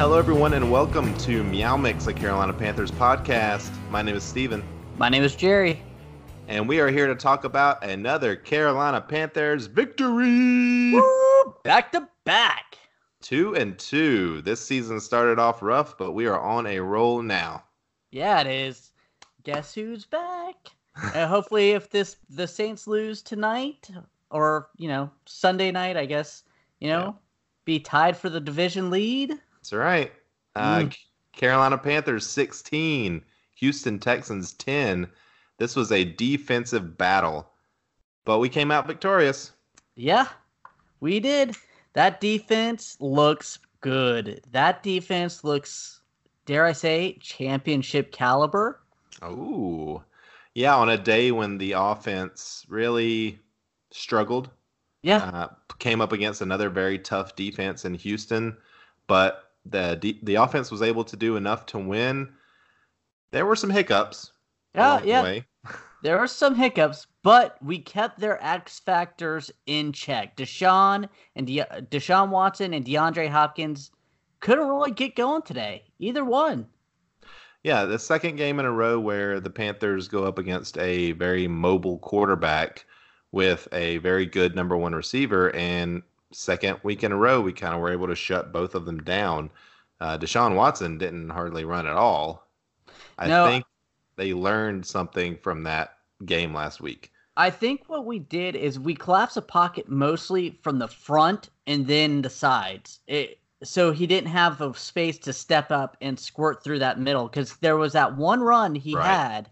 Hello, everyone, and welcome to Meow Mix, a Carolina Panthers podcast. My name is Steven, My name is Jerry. and we are here to talk about another Carolina Panthers victory. Woo! Back to back. Two and two. This season started off rough, but we are on a roll now. Yeah, it is. Guess who's back? uh, hopefully, if this the Saints lose tonight, or you know Sunday night, I guess you know, Yeah. be tied for the division lead. That's right. Uh, Mm. Carolina Panthers 16, Houston Texans 10. This was a defensive battle, but we came out victorious. Yeah, we did. That defense looks good. That defense looks, dare I say, championship caliber. Oh, Yeah, on a day when the offense really struggled, Yeah, uh, came up against another very tough defense in Houston, but the the offense was able to do enough to win. There were some hiccups. yeah, along the yeah. There were some hiccups, but we kept their X factors in check. Deshaun and De- Deshaun Watson and DeAndre Hopkins couldn't really get going today. Either one. Yeah, the second game in a row where the Panthers go up against a very mobile quarterback with a very good number one receiver, and second week in a row we kind of were able to shut both of them down. Uh, Deshaun Watson didn't hardly run at all. I No. think they learned something from that game last week. I think what we did is we collapsed the pocket mostly from the front and then the sides. It, so he didn't have the space to step up and squirt through that middle because there was that one run he Right. had,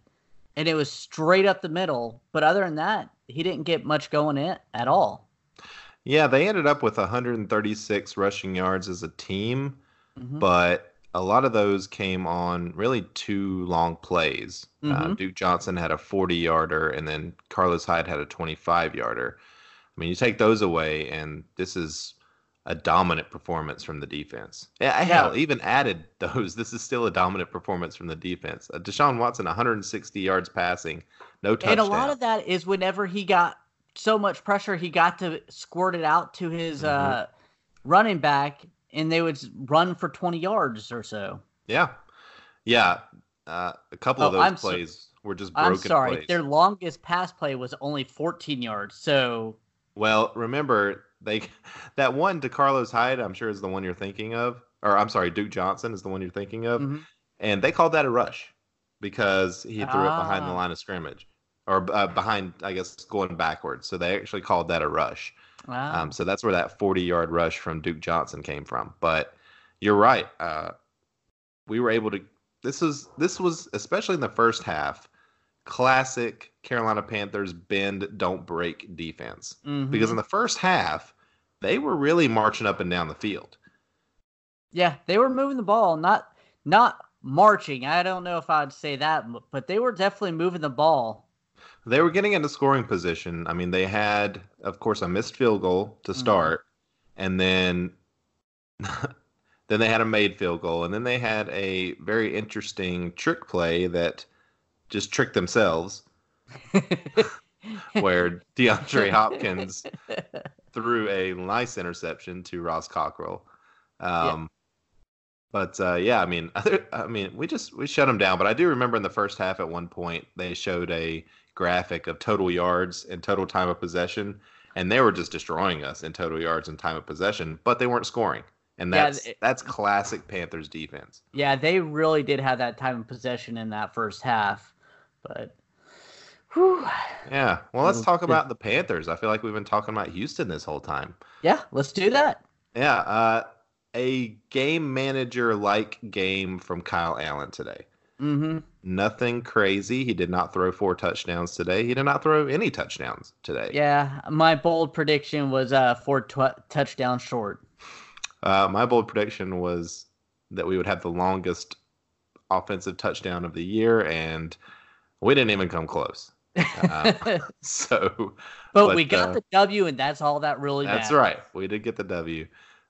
and it was straight up the middle. But other than that, he didn't get much going in at all. Yeah, they ended up with 136 rushing yards as a team, Mhm. but a lot of those came on really two long plays. Uh, Mhm. Duke Johnson had a 40 yarder, and then Carlos Hyde had a 25 yarder. I mean, you take those away, and this is a dominant performance from the defense. Yeah, hell, even added those, this is still a dominant performance from the defense. Uh, Deshaun Watson, 160 yards passing, no touchdown. And a lot of that is whenever he got so much pressure, he got to squirt it out to his Mhm. uh, running back, and they would run for 20 yards or so. yeah, yeah. Uh, a couple of Oh, those I'm so- plays were just broken I'm sorry, plays. their longest pass play was only 14 yards. So, Well, remember they that one to Carlos Hyde, I'm sure is the one you're thinking of, or I'm sorry, Duke Johnson is the one you're thinking of, Mhm. and they called that a rush because he threw it behind the Ah. line of scrimmage, or uh, behind, I guess, going backwards. So they actually called that a rush. wow. Um, so that's where that 40 yard rush from Duke Johnson came from. But you're right. Uh, we were able to. This was this was especially in the first half, classic Carolina Panthers bend don't break defense Mhm. because in the first half they were really marching up and down the field. yeah, they were moving the ball, not not marching. I don't know if I'd say that, but they were definitely moving the ball. They were getting into scoring position. I mean, they had, of course, a missed field goal to Mhm. start, and then then they had a made field goal, and then they had a very interesting trick play that just tricked themselves, where DeAndre Hopkins threw a nice interception to Ross Cockrell. Um, But uh, yeah, I mean, other, I mean, we just we shut them down. But I do remember in the first half at one point they showed a graphic of total yards and total time of possession, and they were just destroying us in total yards and time of possession, but they weren't scoring. And Yeah, that's it- that's classic Panthers defense. Yeah, they really did have that time of possession in that first half. But whew. Yeah. Well, let's talk about the Panthers. I feel like we've been talking about Houston this whole time. yeah, let's do that. Yeah. Uh, a game manager like game from Kyle Allen today. hmm Nothing crazy. He did not throw four touchdowns today. He did not throw any touchdowns today. Yeah, my bold prediction was uh four tw- touchdowns short. Uh, my bold prediction was that we would have the longest offensive touchdown of the year, and we didn't even come close. Uh, so, but, but, we got uh, the W, and that's all that really. That's matters. right. We did get the W,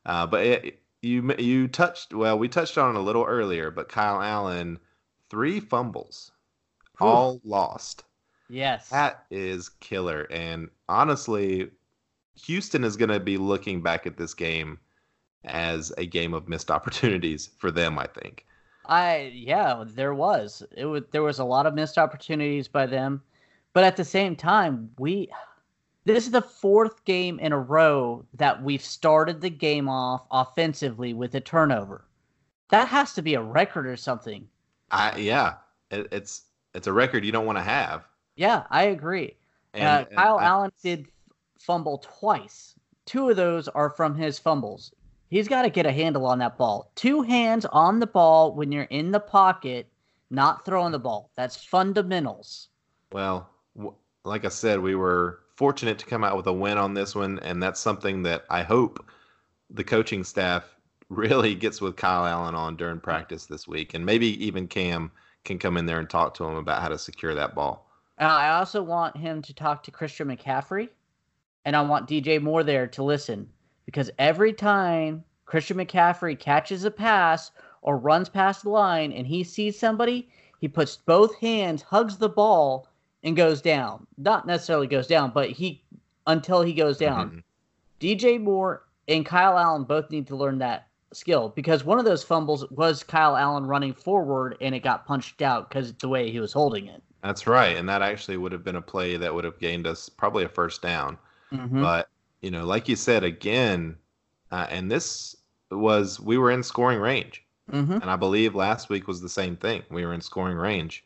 uh, but it, you you touched well. We touched on it a little earlier, but Kyle Allen, three fumbles, Ooh. all lost. Yes, that is killer. And honestly, Houston is going to be looking back at this game as a game of missed opportunities for them. I think. I yeah, there was it was there was a lot of missed opportunities by them, but at the same time, we this is the fourth game in a row that we've started the game off offensively with a turnover. That has to be a record or something. I yeah, it, it's it's a record you don't want to have. Yeah, I agree. And, uh, and Kyle I, Allen did fumble twice. Two of those are from his fumbles. He's got to get a handle on that ball. Two hands on the ball when you're in the pocket, not throwing the ball. That's fundamentals. Well, like I said, we were fortunate to come out with a win on this one, and that's something that I hope the coaching staff really gets with Kyle Allen on during practice this week, and maybe even Cam can come in there and talk to him about how to secure that ball. Uh, I also want him to talk to Christian McCaffrey, and I want DJ Moore there to listen because every time Christian McCaffrey catches a pass or runs past the line and he sees somebody, he puts both hands, hugs the ball, and goes down. Not necessarily goes down, but he until he goes down. Mm-hmm. DJ Moore and Kyle Allen both need to learn that skill because one of those fumbles was Kyle Allen running forward and it got punched out because the way he was holding it. That's right, and that actually would have been a play that would have gained us probably a first down. Mm-hmm. But you know, like you said again, uh, and this was we were in scoring range, mm-hmm. and I believe last week was the same thing. We were in scoring range,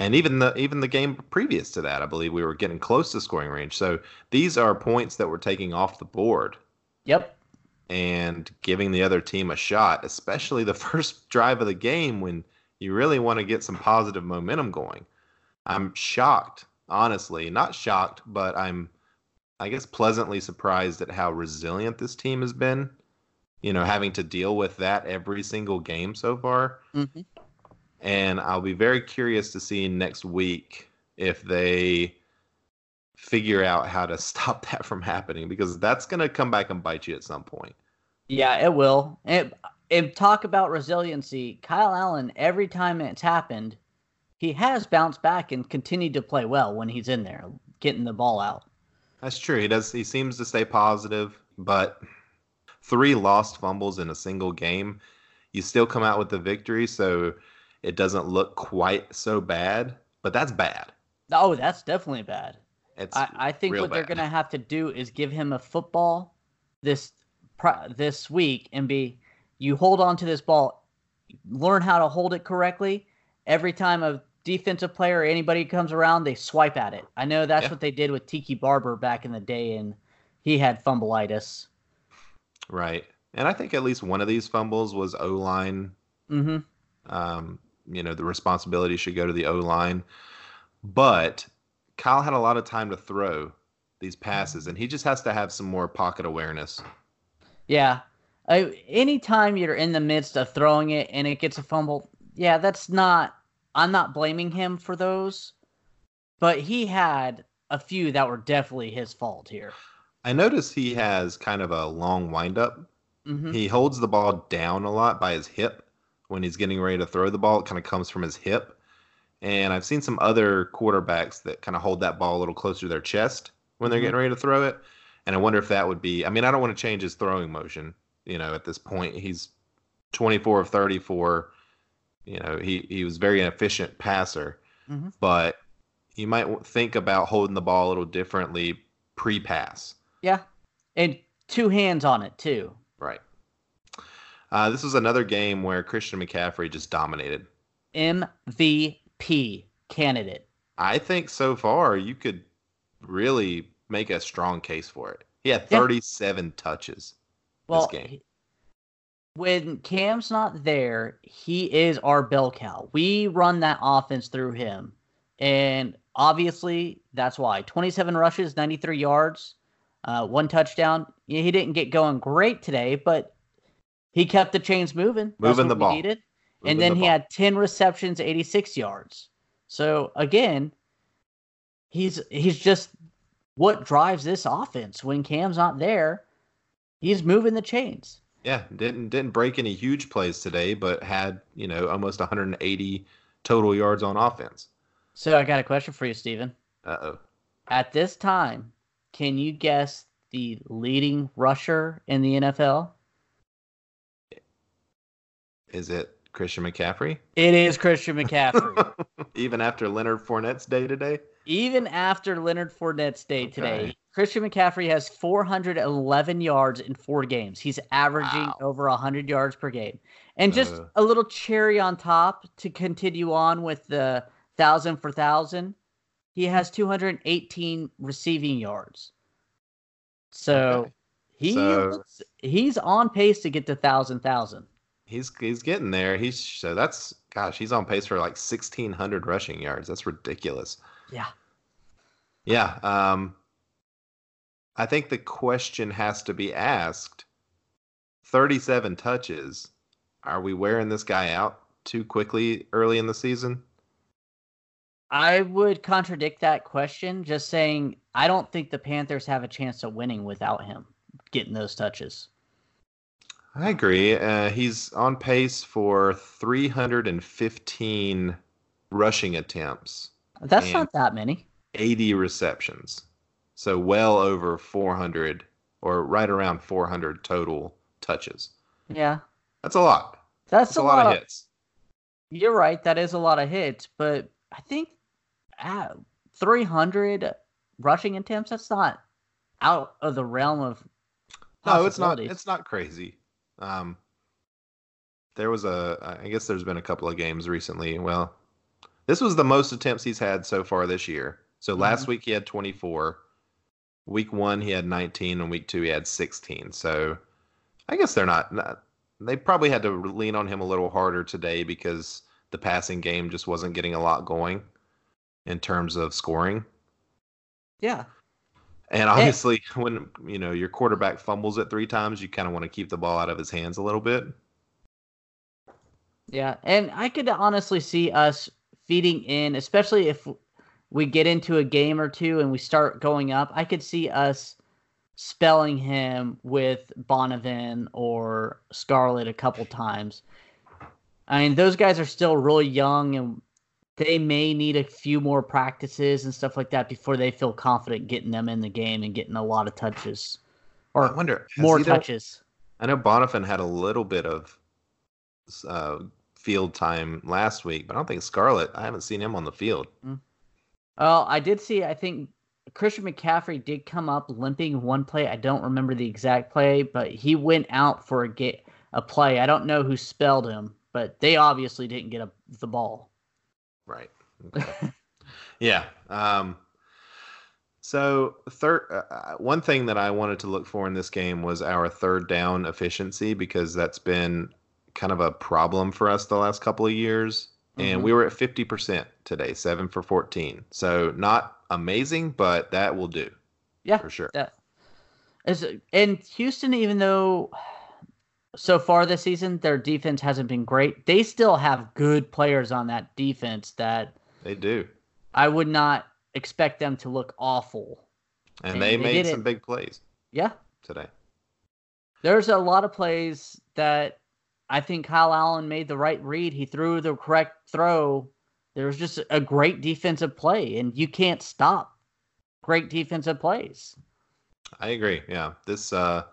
and even the even the game previous to that, I believe we were getting close to scoring range. So these are points that we're taking off the board. Yep. And giving the other team a shot, especially the first drive of the game when you really want to get some positive momentum going. I'm shocked, honestly, not shocked, but I'm I guess pleasantly surprised at how resilient this team has been. You know, having to deal with that every single game so far. Mm-hmm. And I'll be very curious to see next week if they figure out how to stop that from happening because that's going to come back and bite you at some point. Yeah, it will. And, and talk about resiliency. Kyle Allen, every time it's happened, he has bounced back and continued to play well when he's in there, getting the ball out. That's true. He does. He seems to stay positive, but three lost fumbles in a single game, you still come out with the victory. So it doesn't look quite so bad, but that's bad. Oh, that's definitely bad. It's I, I think what bad. they're going to have to do is give him a football this this week and be you hold on to this ball, learn how to hold it correctly. Every time a defensive player or anybody comes around, they swipe at it. I know that's yeah. what they did with Tiki Barber back in the day, and he had fumbleitis. Right, and I think at least one of these fumbles was O line. Mm-hmm. Um, you know the responsibility should go to the O line. But Kyle had a lot of time to throw these passes, and he just has to have some more pocket awareness. Yeah. I, anytime you're in the midst of throwing it and it gets a fumble, yeah, that's not. I'm not blaming him for those, but he had a few that were definitely his fault here. I notice he has kind of a long windup. Mm-hmm. He holds the ball down a lot by his hip, when he's getting ready to throw the ball. It kind of comes from his hip. And I've seen some other quarterbacks that kind of hold that ball a little closer to their chest when they're mm-hmm. getting ready to throw it. And I wonder if that would be. I mean, I don't want to change his throwing motion. You know, at this point, he's 24 of 34. You know, he he was very efficient passer, mm-hmm. but you might think about holding the ball a little differently pre-pass. Yeah, and two hands on it too. Right. Uh, this was another game where Christian McCaffrey just dominated. MVP candidate. I think so far you could really make a strong case for it. He had 37 yeah. touches well, this game. When Cam's not there, he is our bell cow. We run that offense through him. And obviously, that's why. 27 rushes, 93 yards, uh, one touchdown. He didn't get going great today, but he kept the chains moving. Moving the ball. Needed. And then he ball. had 10 receptions, 86 yards. So again, he's he's just what drives this offense when Cam's not there. He's moving the chains. Yeah, didn't didn't break any huge plays today, but had you know almost 180 total yards on offense. So I got a question for you, Steven. Uh oh. At this time, can you guess the leading rusher in the NFL? Is it Christian McCaffrey? It is Christian McCaffrey. Even after Leonard Fournette's day today? Even after Leonard Fournette's day okay. today, Christian McCaffrey has 411 yards in four games. He's averaging wow. over 100 yards per game. And just uh, a little cherry on top to continue on with the thousand for thousand, he has 218 receiving yards. So okay. he so, looks, he's on pace to get to thousand thousand. He's he's getting there. He's so that's gosh, he's on pace for like 1600 rushing yards. That's ridiculous. Yeah. Yeah. Um, I think the question has to be asked 37 touches. Are we wearing this guy out too quickly early in the season? I would contradict that question just saying I don't think the Panthers have a chance of winning without him getting those touches. I agree. Uh, he's on pace for 315 rushing attempts. That's not that many. 80 receptions. So well over 400 or right around 400 total touches. Yeah. That's a lot. That's, That's a, lot, lot of hits. You're right. That is a lot of hits, but I think at 300 rushing attempts, that's not out of the realm of. No, it's not. It's not crazy. Um, there was a. I guess there's been a couple of games recently. Well, this was the most attempts he's had so far this year. So mm-hmm. last week he had 24. Week one he had 19, and week two he had 16. So I guess they're not, not. They probably had to lean on him a little harder today because the passing game just wasn't getting a lot going in terms of scoring. Yeah. And eh. obviously, and, when you know your quarterback fumbles it three times, you kind of want to keep the ball out of his hands a little bit. Yeah, and I could honestly see us feeding in, especially if we get into a game or two and we start going up. I could see us spelling him with Bonnafon or Scarlett a couple times. I mean, those guys are still really young and they may need a few more practices and stuff like that before they feel confident getting them in the game and getting a lot of touches or I wonder more touches. I know Bonnafon had a little bit of uh, field time last week, but I don't think Scarlett. I haven't seen him on the field. Mm. Well, I did see. I think Christian McCaffrey did come up limping one play. I don't remember the exact play, but he went out for a get a play. I don't know who spelled him, but they obviously didn't get a, the ball. Right. Okay. yeah. Um, so third, uh, uh, one thing that I wanted to look for in this game was our third down efficiency because that's been kind of a problem for us the last couple of years. Mm-hmm. And we were at 50% today, seven for 14. So not amazing, but that will do. Yeah. For sure. That is, and Houston, even though so far this season, their defense hasn't been great. They still have good players on that defense that they do. I would not expect them to look awful. And, and they, they, made some it. big plays. Yeah. Today. There's a lot of plays that I think Kyle Allen made the right read. He threw the correct throw. There was just a great defensive play, and you can't stop great defensive plays. I agree. Yeah. This uh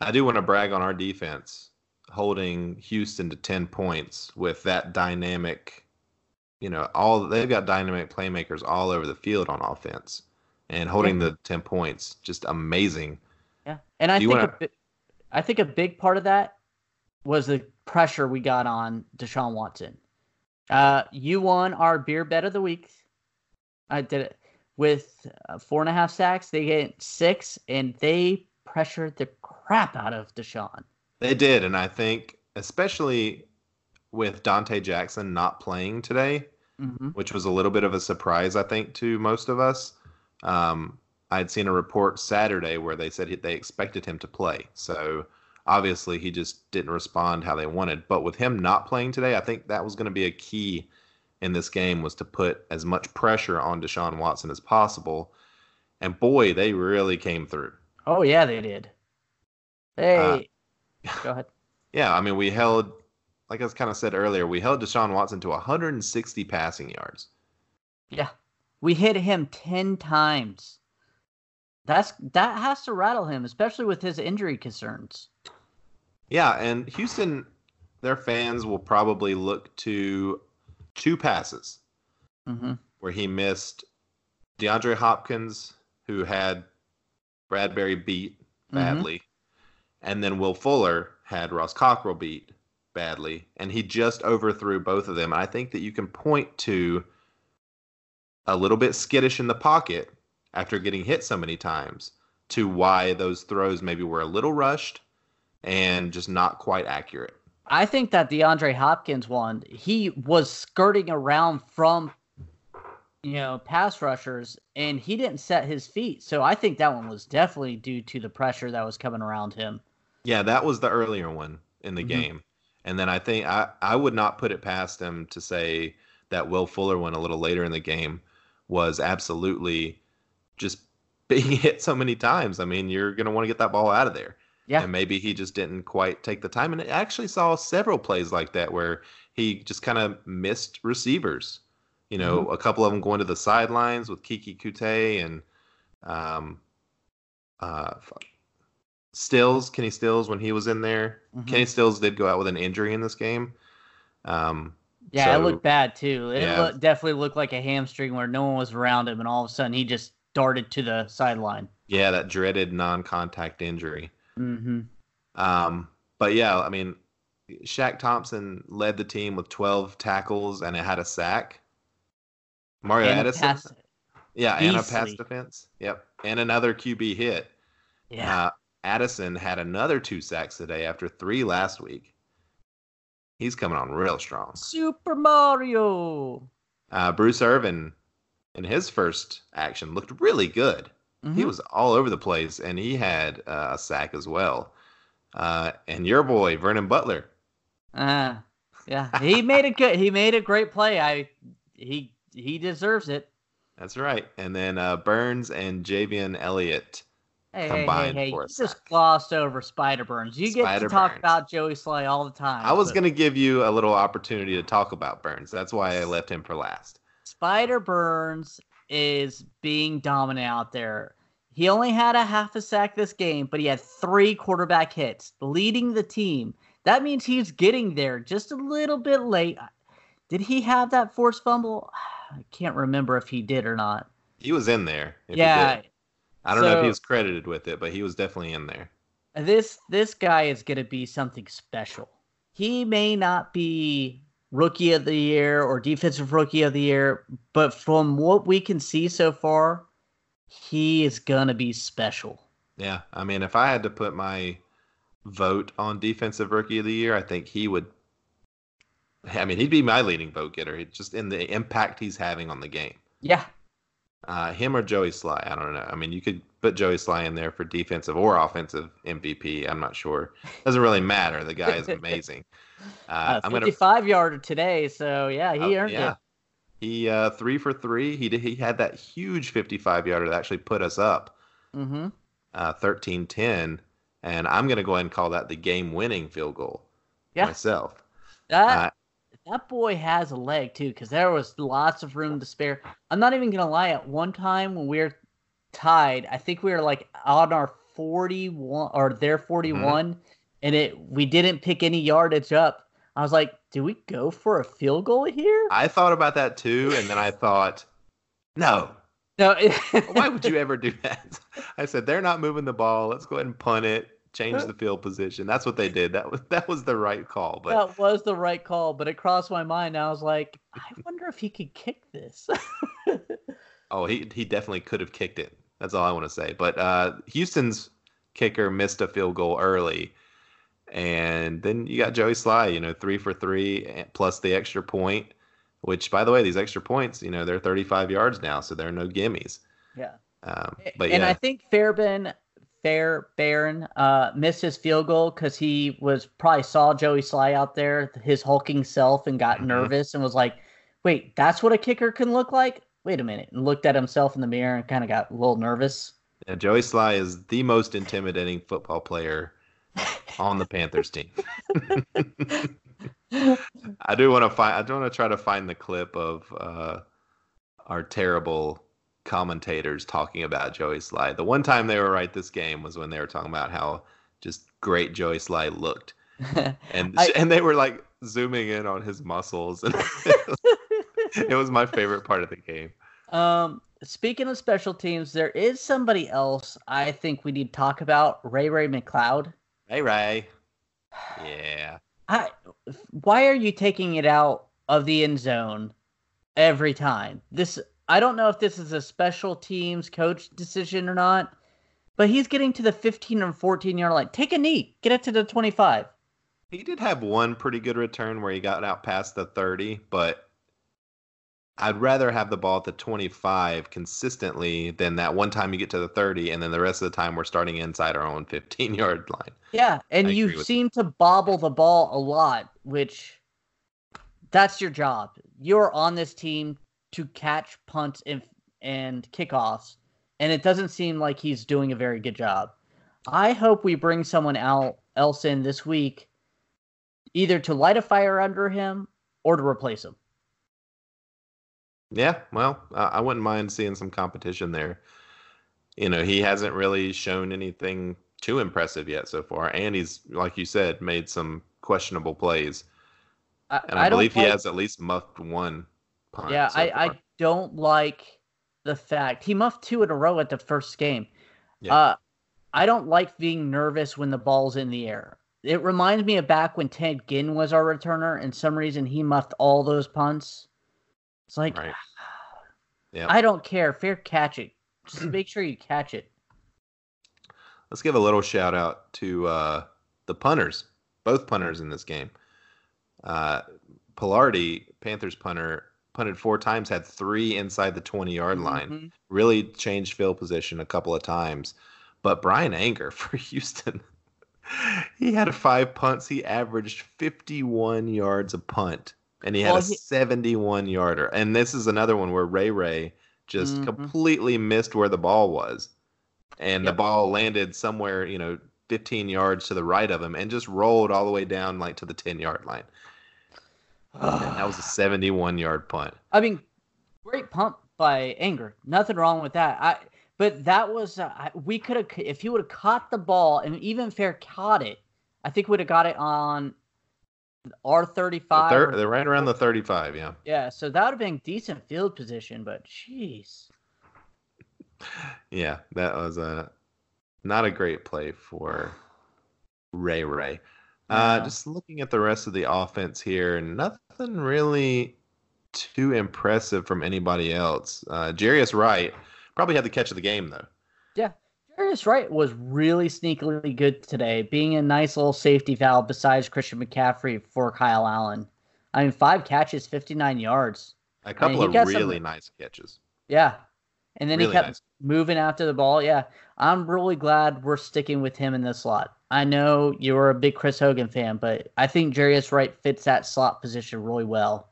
I do want to brag on our defense holding Houston to 10 points with that dynamic, you know, all they've got dynamic playmakers all over the field on offense and holding yeah. the 10 points just amazing. Yeah. And I think wanna... a, I think a big part of that was the pressure we got on Deshaun Watson. Uh, you won our beer bet of the week. I did it with uh, four and a half sacks. They get six, and they pressured the crap out of Deshaun. They did, and I think especially with Donte Jackson not playing today, mm-hmm. which was a little bit of a surprise, I think, to most of us. Um, I had seen a report Saturday where they said they expected him to play. So Obviously, he just didn't respond how they wanted. But with him not playing today, I think that was going to be a key in this game was to put as much pressure on Deshaun Watson as possible. And boy, they really came through. Oh yeah, they did. Hey, uh, go ahead. Yeah, I mean, we held, like I was kind of said earlier, we held Deshaun Watson to 160 passing yards. Yeah, we hit him 10 times. That's that has to rattle him, especially with his injury concerns. Yeah, and Houston, their fans will probably look to two passes mm-hmm. where he missed DeAndre Hopkins, who had Bradberry beat mm-hmm. badly, mm-hmm. and then Will Fuller had Ross Cockrell beat badly, and he just overthrew both of them. I think that you can point to a little bit skittish in the pocket after getting hit so many times to why those throws maybe were a little rushed and just not quite accurate. I think that DeAndre Hopkins one, he was skirting around from you know, pass rushers and he didn't set his feet. So I think that one was definitely due to the pressure that was coming around him. Yeah, that was the earlier one in the mm-hmm. game. And then I think I, I would not put it past him to say that Will Fuller one a little later in the game was absolutely just being hit so many times. I mean, you're going to want to get that ball out of there. Yeah. And maybe he just didn't quite take the time. And I actually saw several plays like that where he just kind of missed receivers. You know, mm-hmm. a couple of them going to the sidelines with Keke Coutee and um, uh, Stills, Kenny Stills, when he was in there. Mm-hmm. Kenny Stills did go out with an injury in this game. Um, yeah, so, it looked bad too. It yeah. definitely looked like a hamstring where no one was around him, and all of a sudden he just darted to the sideline. Yeah, that dreaded non-contact injury. Mm-hmm. Um, but yeah, I mean, Shaq Thompson led the team with 12 tackles and it had a sack. Mario and Addison, pass, yeah, and a pass defense. Yep, and another QB hit. Yeah, uh, Addison had another two sacks today after three last week. He's coming on real strong. Super Mario. Uh, Bruce Irvin, in his first action, looked really good. Mm-hmm. He was all over the place, and he had uh, a sack as well. Uh, and your boy Vernon Butler. Uh, yeah, he made a good. He made a great play. I he he deserves it. That's right. And then uh, Burns and Javien Elliott hey, combined hey, hey, hey. for you just glossed over Spider Burns. You get Spider to talk about Joey Slye all the time. I was but... going to give you a little opportunity to talk about Burns. That's why I left him for last. Spider Burns is being dominant out there. He only had a half a sack this game, but he had three quarterback hits, leading the team. That means he's getting there just a little bit late. Did he have that forced fumble? I can't remember if he did or not. He was in there. Yeah. I don't so, know if he was credited with it, but he was definitely in there. This this guy is going to be something special. He may not be rookie of the year or defensive rookie of the year, but from what we can see so far, he is going to be special. Yeah, I mean, if I had to put my vote on defensive rookie of the year, I think he would I mean, he'd be my leading vote getter, just in the impact he's having on the game. Yeah. Uh, him or Joey Slye, I don't know. I mean, you could put Joey Slye in there for defensive or offensive MVP. I'm not sure. Doesn't really matter. The guy is amazing. Uh, uh, 55 gonna... yarder today, so yeah, he oh, earned yeah. it. He uh, three for three. He did, he had that huge 55 yarder that actually put us up. Mm-hmm. Uh, 13-10, and I'm gonna go ahead and call that the game-winning field goal. Yeah. Myself. That uh, that boy has a leg too, because there was lots of room to spare. I'm not even gonna lie. At one time when we were tied, I think we were like on our 41 or their 41, mm-hmm. and it we didn't pick any yardage up. I was like, do we go for a field goal here? I thought about that too, and then I thought, no. No. Why would you ever do that? I said they're not moving the ball. Let's go ahead and punt it change the field position. That's what they did. That was that was the right call. But that was the right call. But it crossed my mind. I was like, I wonder if he could kick this. oh, he he definitely could have kicked it. That's all I want to say. But uh, Houston's kicker missed a field goal early, and then you got Joey Slye. You know, three for three eh, plus the extra point. Which, by the way, these extra points, you know, they're 35 yards now, so there are no gimmies. Yeah. Um, but and yeah. I think Fairbairn Fairbairn uh, missed his field goal because he was probably saw Joey Slye out there, his hulking self, and got Mhm. nervous and was like, "Wait, that's what a kicker can look like." Wait a minute, and looked at himself in the mirror and kind of got a little nervous. Yeah, Joey Slye is the most intimidating football player on the Panthers team. I do want to find. I do want to try to find the clip of uh, our terrible commentators talking about Joey Slye. The one time they were right this game was when they were talking about how just great Joey Slye looked, and I- and they were like zooming in on his muscles, and it was my favorite part of the game. Um, speaking of special teams, there is somebody else I think we need to talk about. Ray Ray McCloud. Ray Ray, yeah. I, why are you taking it out of the end zone every time? This I don't know if this is a special teams coach decision or not, but he's getting to the 15 and 14 yard line. Take a knee, get it to the 25. He did have one pretty good return where he got out past the 30, but I'd rather have the ball at the 25 consistently than that one time you get to the 30 and then the rest of the time we're starting inside our own 15 yard line. Yeah, and I you seem to bobble the ball a lot, which that's your job. You're on this team to catch punts and and kickoffs, and it doesn't seem like he's doing a very good job. I hope we bring someone out else in this week, either to light a fire under him or to replace him. Yeah, well, uh, I wouldn't mind seeing some competition there. You know, he hasn't really shown anything too impressive yet so far, and he's, like you said, made some questionable plays. I, And I, don't believe he like- has at least muffed one punt. Yeah, so I, far. I don't like the fact he muffed two in a row at the first game. Yeah. Uh, I don't like being nervous when the ball's in the air. It reminds me of back when Ted Ginn was our returner, and some reason he muffed all those punts. It's like Right. Yeah. I don't care. Fair catch it. Just make sure you catch it. Let's give a little shout out to uh, the punters, both punters in this game. Uh, Palardy, Panthers punter, punted four times, had three inside the 20 yard line. Mhm. Really changed field position a couple of times. But Bryan Anger for Houston, he had five punts. He averaged 51 yards a punt, and he had Well, a he- 71 yarder. And this is another one where Ray Ray just Mhm. completely missed where the ball was and the ball landed somewhere, you know, 15 yards to the right of him and just rolled all the way down like to the 10 yard line. And that was a 71 yard punt. I mean, great pump by Anger. Nothing wrong with that. I but that was uh, we could have if he would have caught the ball and even fair caught it. I think we would have got it on R thirty five. they're right around the 35, yeah. Yeah, so that would have been decent field position, but jeez. Yeah, that was a not a great play for Ray Ray. Uh, just looking at the rest of the offense here, nothing really too impressive from anybody else. Uh, Jarius Wright probably had the catch of the game though. Yeah. Jarius Wright was really sneakily good today, being a nice little safety valve besides Christian McCaffrey for Kyle Allen. I mean, five catches, 59 yards. A couple of got some- really nice catches. Yeah. And then Really he kept nice. moving after the ball. Yeah. I'm really glad we're sticking with him in the slot. I know you're a big Chris Hogan fan, but I think Jarius Wright fits that slot position really well.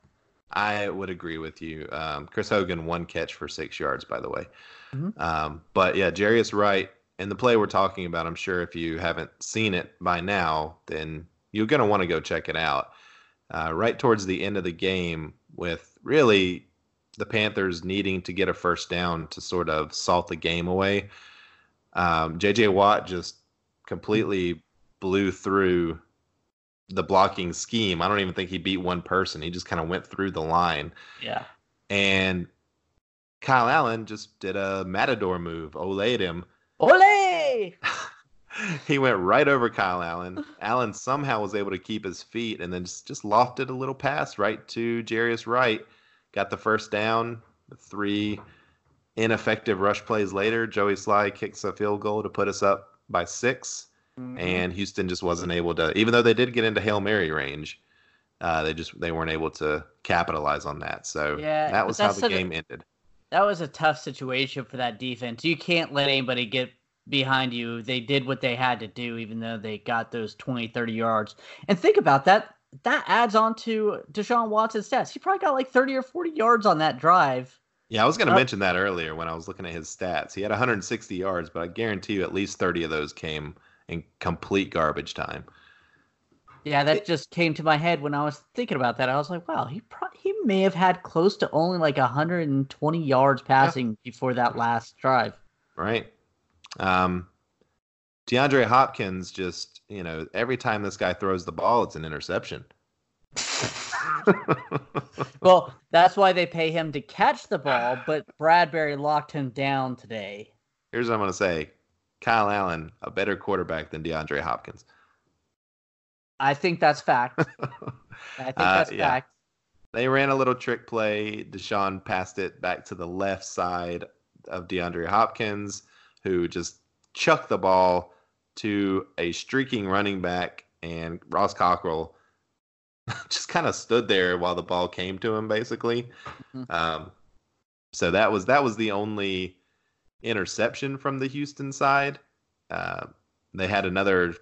I would agree with you. Um, Chris Hogan, one catch for six yards, by the way. Mhm. Um, but yeah, Jarius Wright and the play we're talking about, I'm sure if you haven't seen it by now, then you're going to want to go check it out. Uh, right towards the end of the game, with really the Panthers needing to get a first down to sort of salt the game away, um, JJ Watt just completely blew through the blocking scheme. I don't even think he beat one person. He just kind of went through the line. Yeah. And Kyle Allen just did a matador move, olayed him. Ole! he went right over Kyle Allen. Allen somehow was able to keep his feet and then just, just lofted a little pass right to Jarius Wright. Got the first down. Three ineffective rush plays later, Joey Slye kicks a field goal to put us up by 6 Mm-hmm. and Houston just wasn't able to. Even though they did get into hail mary range, uh, they just they weren't able to capitalize on that. So Yeah, that was how the a- game ended. that was a tough situation for that defense. You can't let anybody get behind you. They did what they had to do, even though they got those 20, 30 yards. And think about that. That adds on to Deshaun Watson's stats. He probably got like 30 or 40 yards on that drive. Yeah, I was going to Uh, mention that earlier when I was looking at his stats. He had 160 yards, but I guarantee you at least 30 of those came in complete garbage time. Yeah, that just came to my head when I was thinking about that. I was like, wow, he pro- he may have had close to only like 120 yards passing before that last drive. right? Um, DeAndre Hopkins just, you know, every time this guy throws the ball, it's an interception. Well, that's why they pay him to catch the ball, but Bradberry locked him down today. Here's what I'm going to say Kyle Allen, a better quarterback than DeAndre Hopkins. I think that's fact. I think Uh, that's yeah. fact. They ran a little trick play. Deshaun passed it back to the left side of DeAndre Hopkins, who just chucked the ball to a streaking running back, and Ross Cockrell just kind of stood there while the ball came to him, basically. Mhm. Um, so that was that was the only interception from the Houston side. Uh, they had another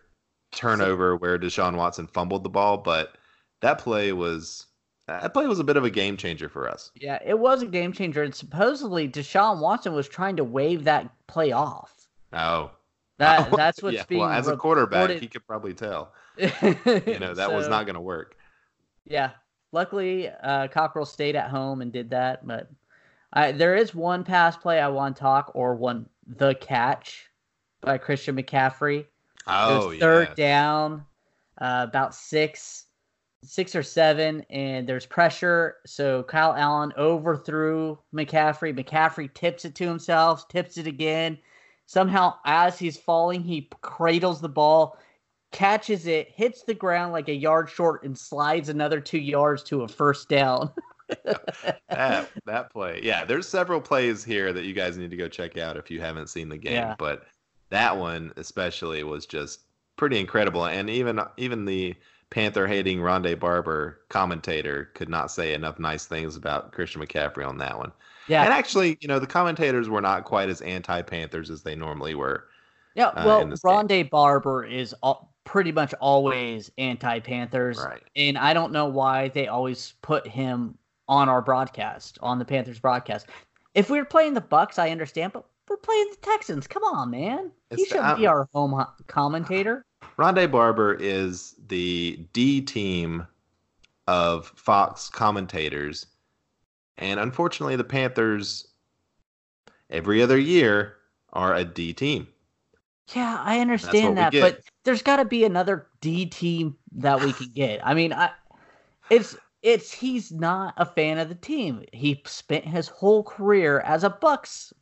turnover where Deshaun Watson fumbled the ball, but that play was that play was a bit of a game changer for us. Yeah, it was a game changer. And supposedly Deshaun Watson was trying to wave that play off. Oh, That that's what's yeah. being Well, as a quarterback, reported. he could probably tell. you You know that was not going to work. Yeah. Luckily, uh, Cockrell stayed at home and did that. But I, there is one pass play I want to talk, or one the catch by Christian McCaffrey. It Oh, was third yeah. down, uh, about six, six or seven, and there's pressure. So Kyle Allen overthrew McCaffrey. McCaffrey tips it to himself, tips it again. Somehow, as he's falling, he cradles the ball, catches it, hits the ground like a yard short, and slides another two yards to a first down. that that play. Yeah, there's several plays here that you guys need to go check out if you haven't seen the game. Yeah. But that one especially was just pretty incredible, and even even the Panther hating Rondé Barber commentator could not say enough nice things about Christian McCaffrey on that one. Yeah, And actually, you know, the commentators were not quite as anti Panthers as they normally were. yeah. uh, Well, game. Rondé Barber is all, pretty much always anti-Panthers. Right. and I don't know why they always put him on our broadcast, on the Panthers broadcast. If we were playing the Bucks, I understand, but we're playing the Texans. Come on, man. he shouldn't be our home commentator. Rondé Barber is the D team of Fox commentators. And unfortunately, the Panthers, every other year, are a D team. Yeah, I understand that, but there's got to be another D team that we can get. I mean, I, it's it's he's not a fan of the team. He spent his whole career as a Bucks,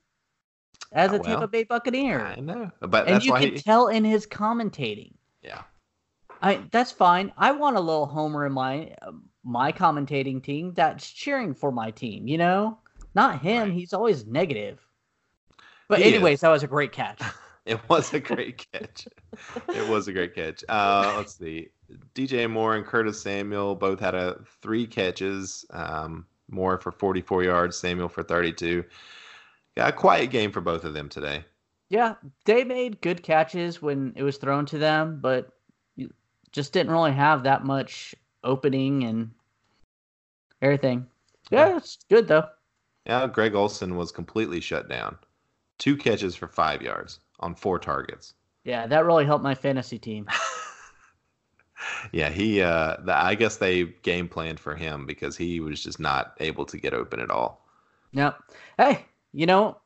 as Uh, a Tampa well, Bay Buccaneer, I know. But and you can he, tell in his commentating. yeah. I that's fine. I want a little homer in my my commentating team that's cheering for my team. You know, not him. Right. He's always negative. But He is. anyways, that was a great catch. It was a great catch. it was a great catch. Uh, let's see. DJ Moore and Curtis Samuel both had a three catches. Um, Moore for 44 yards, Samuel for 32. Got a quiet game for both of them today. Yeah, they made good catches when it was thrown to them, but you just didn't really have that much opening and everything. Yeah, Yeah. it's good though. Yeah, Greg Olsen was completely shut down. Two catches for five yards on four targets. Yeah, that really helped my fantasy team. Yeah, he. Uh, the, I guess they game planned for him because he was just not able to get open at all. Yep. Hey, you know,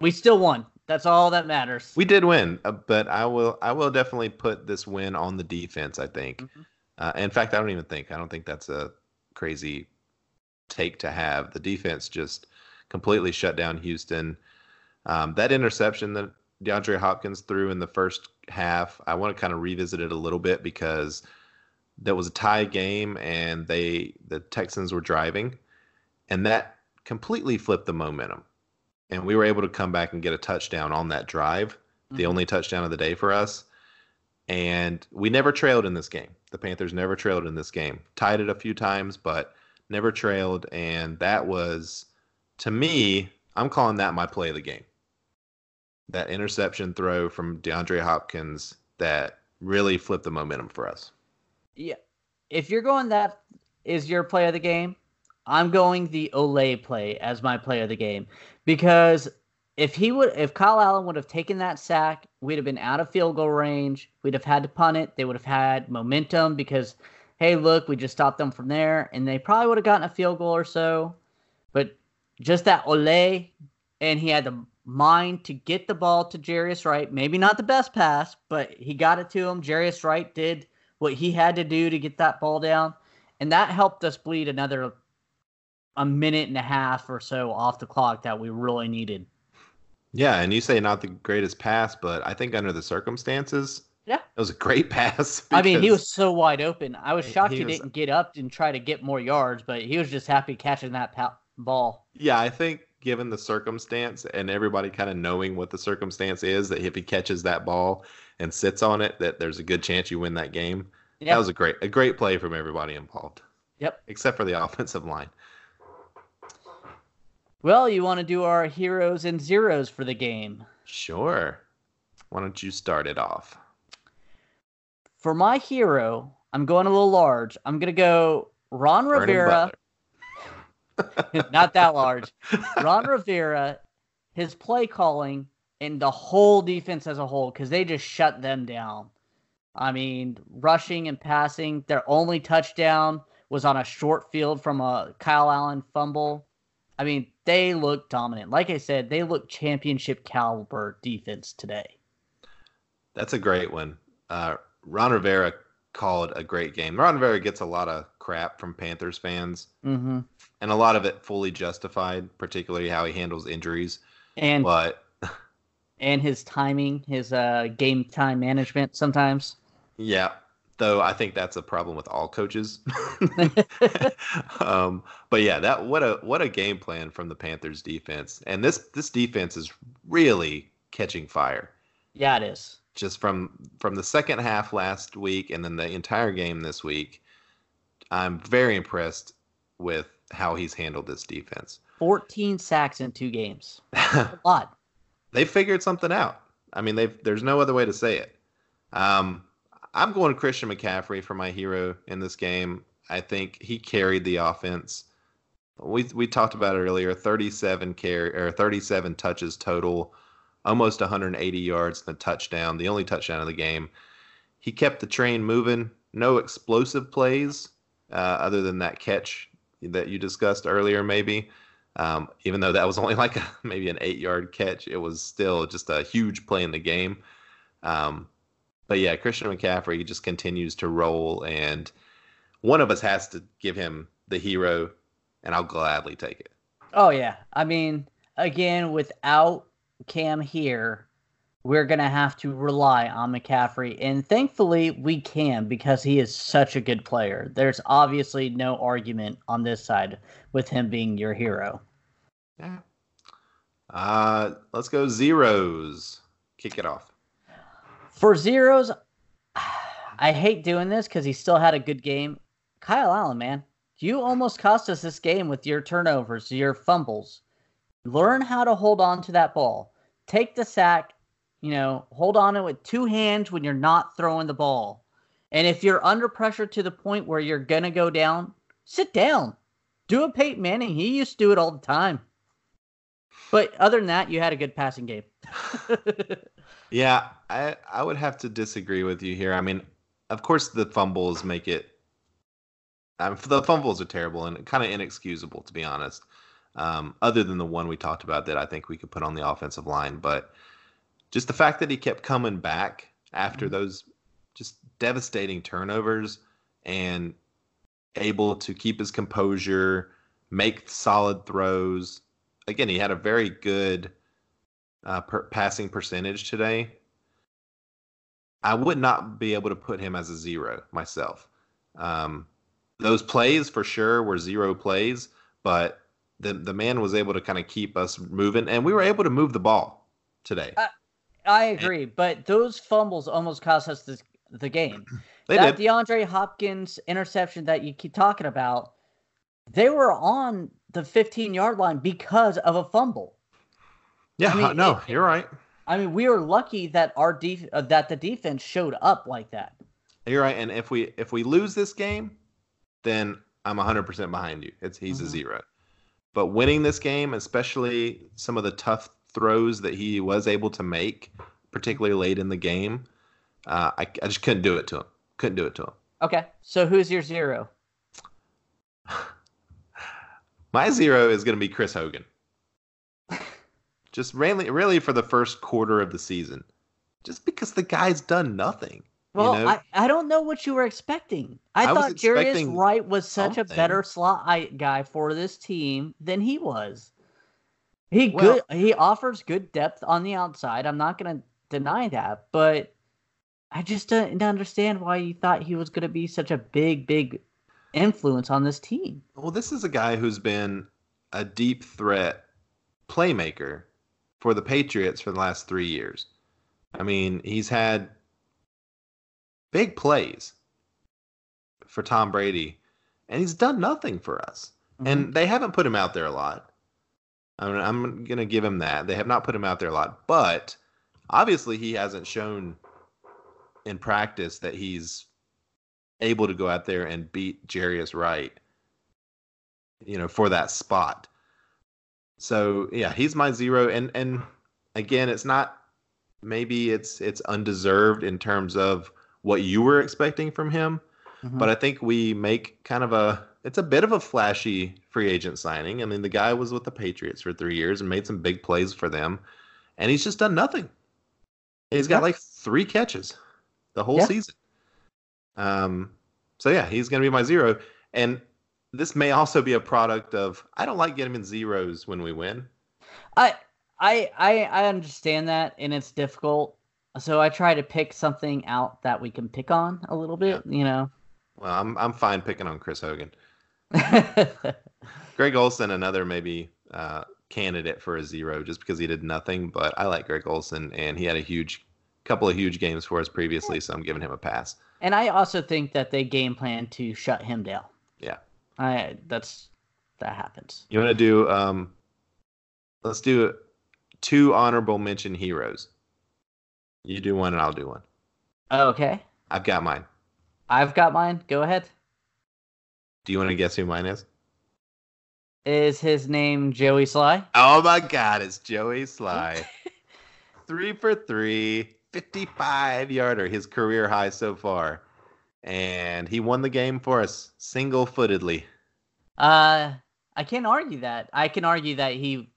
we still won. That's all that matters. We did win, uh, but I will. I will definitely put this win on the defense. I think. Mhm. Uh, in fact, I don't even think. I don't think that's a crazy take to have. The defense just completely shut down Houston. Um, that interception that DeAndre Hopkins threw in the first half, I want to kind of revisit it a little bit because that was a tie game and they the Texans were driving, and that completely flipped the momentum. And we were able to come back and get a touchdown on that drive, the Mhm. only touchdown of the day for us. And we never trailed in this game. The Panthers never trailed in this game. Tied it a few times, but never trailed. And that was, to me, I'm calling that my play of the game. That interception throw from DeAndre Hopkins that really flipped the momentum for us. Yeah. If you're going that is your play of the game, I'm going the Olay play as my play of the game because if he would if Kyle Allen would have taken that sack, we'd have been out of field goal range. We'd have had to punt it. They would have had momentum because hey, look, we just stopped them from there and they probably would have gotten a field goal or so. But just that Olay and he had the mind to get the ball to Jarius Wright. Maybe not the best pass, but he got it to him. Jarius Wright did what he had to do to get that ball down. And that helped us bleed another a minute and a half or so off the clock that we really needed. Yeah, and you say not the greatest pass, but I think under the circumstances, yeah, it was a great pass. I mean, he was so wide open. I was shocked he, he was, didn't get up and try to get more yards, but he was just happy catching that pa- ball. Yeah, I think given the circumstance and everybody kind of knowing what the circumstance is, that if he catches that ball and sits on it, that there's a good chance you win that game. Yep. That was a great a great play from everybody involved. Yep. Except for the offensive line. Well, you want to do our heroes and zeros for the game? Sure. Why don't you start it off? For my hero, I'm going a little large. I'm going to go Ron Rivera. Not that large. Ron Rivera, his play calling, and the whole defense as a whole, because they just shut them down. I mean, rushing and passing. Their only touchdown was on a short field from a Kyle Allen fumble. I mean, they look dominant. Like I said, they look championship caliber defense today. That's a great one. Uh, Ron Rivera called a great game. Ron Rivera gets a lot of crap from Panthers fans, mm-hmm. and a lot of it fully justified, particularly how he handles injuries. And but and his timing, his uh, game time management sometimes. Yeah, though I think that's a problem with all coaches. um, but yeah, that what a what a game plan from the Panthers defense, and this this defense is really catching fire. Yeah, it is. Just from from the second half last week, and then the entire game this week, I'm very impressed with how he's handled this defense. 14 sacks in two games. a lot. They figured something out. I mean, they've there's no other way to say it. Um, I'm going to Christian McCaffrey for my hero in this game. I think he carried the offense. We we talked about it earlier. 37 carry or 37 touches total, almost 180 yards and a touchdown. The only touchdown of the game. He kept the train moving. No explosive plays other than that catch that you discussed earlier, maybe. Um, even though that was only like a, maybe an eight yard catch, it was still just a huge play in the game. Um, but yeah, Christian McCaffrey just continues to roll, and one of us has to give him the hero, and I'll gladly take it. Oh yeah, I mean, again, without Cam here, we're gonna have to rely on McCaffrey, and thankfully we can because he is such a good player. There's obviously no argument on this side with him being your hero. Yeah. Uh, let's go zeros. Kick it off. For zeros, I hate doing this because he still had a good game. Kyle Allen, man, you almost cost us this game with your turnovers, your fumbles. Learn how to hold on to that ball. Take the sack, you know, hold on to it with two hands when you're not throwing the ball. And if you're under pressure to the point where you're going to go down, sit down. Do a Peyton Manning. He used to do it all the time. But other than that, you had a good passing game. Yeah, I I would have to disagree with you here. I mean, of course the fumbles make it. Um, the fumbles are terrible and kind of inexcusable, to be honest. Um, other than the one we talked about that I think we could put on the offensive line, but just the fact that he kept coming back after mm-hmm. those just devastating turnovers and able to keep his composure, make solid throws. Again, he had a very good uh, per- passing percentage today, I would not be able to put him as a zero myself. Um, those plays for sure were zero plays, but the the man was able to kind of keep us moving, and we were able to move the ball today. I, I agree, and, but those fumbles almost cost us this, the game. They that did. DeAndre Hopkins interception that you keep talking about, they were on the 15 yard line because of a fumble. Yeah, I mean, no, it, you're right. I mean, we were lucky that our def- uh, that the defense showed up like that. You're right. And if we if we lose this game, then I'm 100% behind you. It's he's Mhm. a zero. But winning this game, especially some of the tough throws that he was able to make, particularly late in the game, uh, I, I just couldn't do it to him. Couldn't do it to him. Okay, so who's your zero? My zero is going to be Chris Hogan. just really, really for the first quarter of the season, just because the guy's done nothing. Well, you know? I, I don't know what you were expecting. I, I thought Jarius Wright was such a better slot guy for this team than he was. He Well- good. He offers good depth on the outside. I'm not going to deny that, but I just don't understand why you thought he was going to be such a big, big influence on this team. Well, this is a guy who's been a deep threat playmaker for the Patriots for the last three years. I mean, he's had big plays for Tom Brady, and he's done nothing for us. Mm-hmm. And they haven't put him out there a lot. I mean, I'm going to give him that. They have not put him out there a lot, but obviously he hasn't shown in practice that he's able to go out there and beat Jarius Wright, you know, for that spot. So yeah, he's my zero, and and again, it's not maybe it's it's undeserved in terms of what you were expecting from him, Mhm. but I think we make kind of a it's a bit of a flashy free agent signing. I mean, the guy was with the Patriots for three years and made some big plays for them, and he's just done nothing. He's got Yeah. like three catches the whole Yeah. season. Um, so yeah, he's going to be my zero, and this may also be a product of I don't like getting in zeros when we win. I I I I understand that, and it's difficult. So I try to pick something out that we can pick on a little bit. You know. Well, I'm I'm fine picking on Chris Hogan. Greg Olsen, another maybe uh, candidate for a zero, just because he did nothing. But I like Greg Olsen, and he had a huge couple of huge games for us previously, so I'm giving him a pass. and I also think that they game plan to shut him down. Yeah. I that's that happens. You want to do? Um, let's do two honorable mention heroes. You do one, and I'll do one. Okay. I've got mine. I've got mine. Go ahead. Do you want to guess who mine is? Is his name Joey Slye? Oh my God, it's Joey Slye. three for three, 55 yarder, his career high so far. And he won the game for us single footedly. Uh, I can't argue that. I can argue that he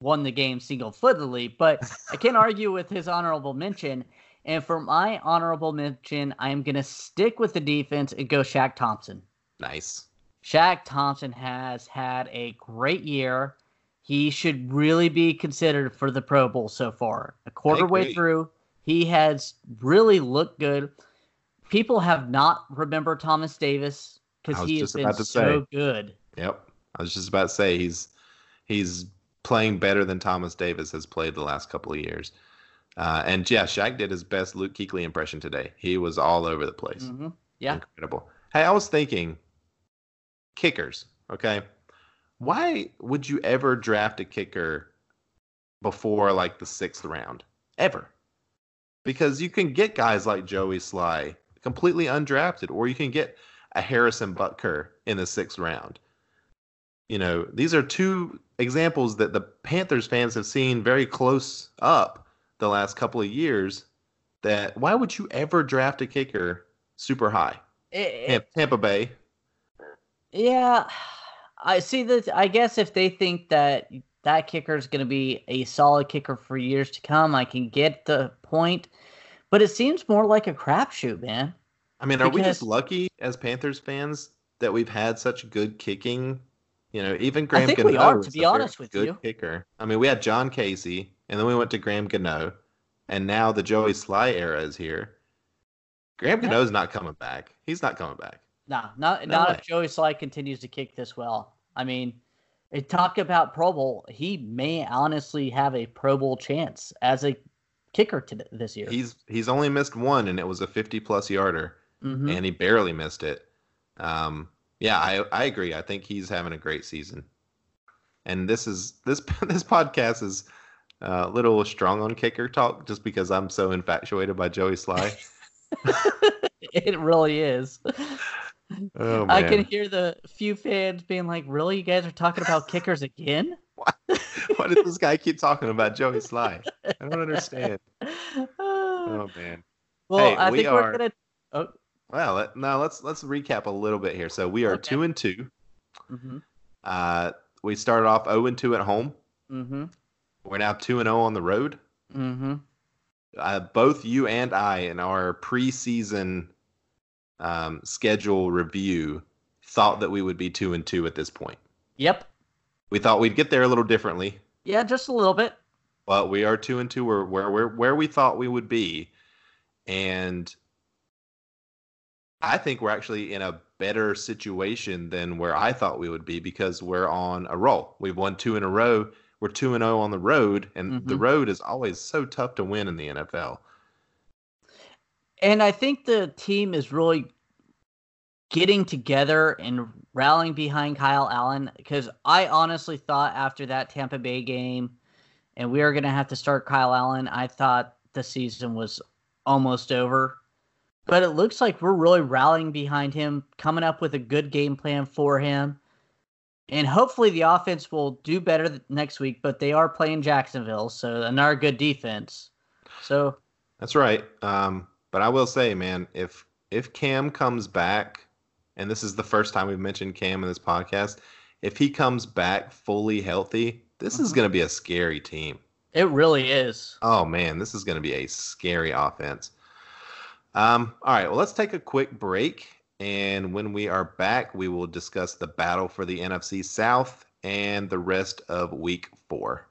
won the game single-footedly, but I can't argue with his honorable mention. And for my honorable mention, I'm gonna stick with the defense and go Shaq Thompson. Nice. Shaq Thompson has had a great year. He should really be considered for the Pro Bowl so far. A quarter way through, he has really looked good. People have not remembered Thomas Davis because he has been so say. good. Yep. I was just about to say he's he's playing better than Thomas Davis has played the last couple of years. Uh, and yeah, Shaq did his best Luke Kuechly impression today. He was all over the place. hmm Yeah. Incredible. Hey, I was thinking kickers, okay? Why would you ever draft a kicker before like the sixth round? Ever. Because you can get guys like Joey Slye completely undrafted, or you can get a Harrison Butker in the sixth round. You know, these are two examples that the Panthers fans have seen very close up the last couple of years. That why would you ever draft a kicker super high? It- Tampa, Tampa Bay. Yeah, I see that. I guess if they think that that kicker is going to be a solid kicker for years to come, I can get the point. But it seems more like a crapshoot, man. I mean, are we just lucky as Panthers fans that we've had such good kicking? You know, even Graham I think we Gano are, to be honest with good you. kicker. I mean, we had John Kasay, and then we went to Graham Gano, and now the Joey Slye era is here. Graham Yeah. Gano's not coming back. He's not coming back. Nah, not No not way. if Joey Slye continues to kick this well. I mean, talk about Pro Bowl. He may honestly have a Pro Bowl chance as a kicker to this year. He's he's only missed one, and it was a 50 plus yarder, Mhm. and he barely missed it. Um, yeah, I I agree. I think he's having a great season. And this is this this podcast is a little strong on kicker talk just because I'm so infatuated by Joey Slye. it really is. Oh, I can hear the few fans being like, "Really, you guys are talking about kickers again?" Why does this guy keep talking about Joey Slye? I don't understand. Oh man. well, Hey, I we think are- we're gonna. Oh, Well, now let's let's recap a little bit here. So we are Okay. two and two. mm-hmm, Uh, we started off zero and two at home. mm-hmm, We're now two and zero on the road. mm-hmm. Uh, both you and I in our preseason um, schedule review thought that we would be two and two at this point. Yep. We thought we'd get there a little differently, Yeah, just a little bit. but we are two and two. We're where where where we thought we would be, and I think we're actually in a better situation than where I thought we would be because we're on a roll. We've won two in a row. We're two and zero on the road, and the Mhm. road is always so tough to win in the NFL. And I think the team is really getting together and rallying behind Kyle Allen because I honestly thought after that Tampa Bay game and we are going to have to start Kyle Allen, I thought the season was almost over. But it looks like we're really rallying behind him, coming up with a good game plan for him. And hopefully the offense will do better next week, but they are playing Jacksonville, so another good defense. So That's right. Um, but I will say, man, if if Cam comes back, and this is the first time we've mentioned Cam in this podcast, if he comes back fully healthy, this is Mhm. going to be a scary team. it really is. Oh man, this is going to be a scary offense. Um, all right, well, let's take a quick break, and when we are back, we will discuss the battle for the NFC South and the rest of Week Four.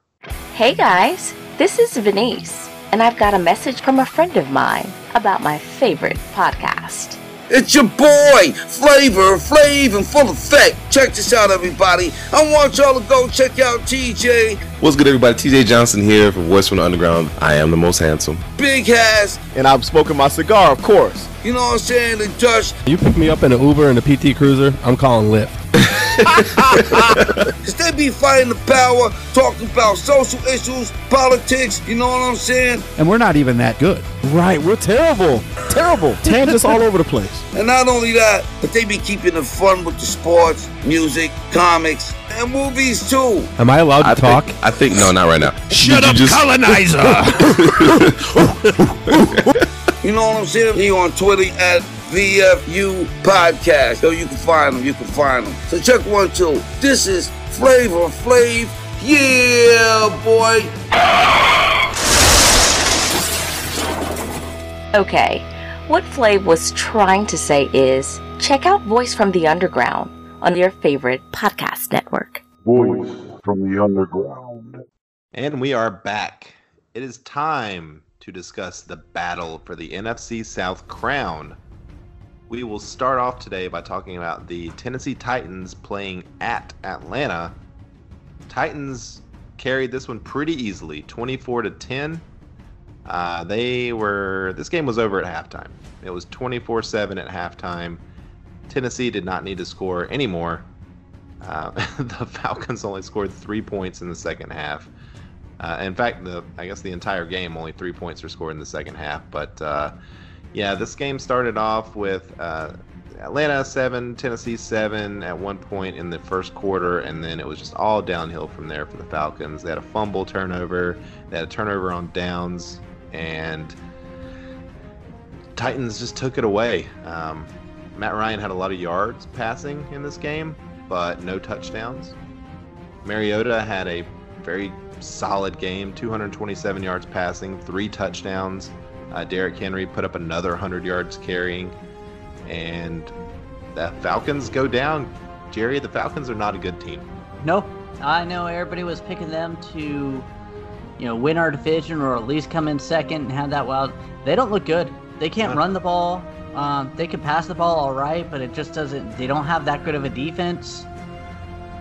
Hey guys, this is Venice, and I've got a message from a friend of mine about my favorite podcast. It's your boy, Flavor Flav in full effect. Check this out, everybody. I want y'all to go check out TJ, What's good, everybody? TJ Johnson here for Voice from the Underground. I am the most handsome. Big ass. and I'm smoking my cigar, of course. you know what I'm saying, the Dutch. You pick me up in an Uber and a PT Cruiser, I'm calling Lyft. Cause they be fighting the power, talking about social issues, politics, you know what I'm saying? and we're not even that good. Right, we're terrible. Terrible. Tangents all over the place. And not only that, but they be keeping it fun with the sports, music, comics, and movies too. Am I allowed to I talk? Think, I think no, not right now. Shut Did up, just- colonizer! You know what I'm saying? He on Twitter at VFU Podcast. So you can find them. you can find them. So check one, two. This is Flavor Flav. Yeah, boy. Okay, what Flav was trying to say is check out Voice from the Underground on your favorite podcast network. Voice from the underground. And we are back. It is time to discuss the battle for the NFC South crown. We will start off today by talking about the Tennessee Titans playing at Atlanta. Titans carried this one pretty easily, 24 to 10. Uh, they were this game was over at halftime. It was 24-7 at halftime. Tennessee did not need to score anymore. Uh, the Falcons only scored three points in the second half. Uh, in fact, the I guess the entire game only three points were scored in the second half. But uh, yeah, this game started off with uh, Atlanta seven, Tennessee seven at one point in the first quarter, and then it was just all downhill from there for the Falcons. They had a fumble turnover, they had a turnover on downs, and Titans just took it away. Um, Matt Ryan had a lot of yards passing in this game, but no touchdowns. Mariota had a very solid game 227 yards passing, three touchdowns. Uh, Derrick Henry put up another 100 yards carrying. And the Falcons go down. Jerry, the Falcons are not a good team. No, I know everybody was picking them to, you know, win our division or at least come in second and have that wild. They don't look good. They can't No. run the ball. Um, they can pass the ball all right, but it just doesn't. They don't have that good of a defense.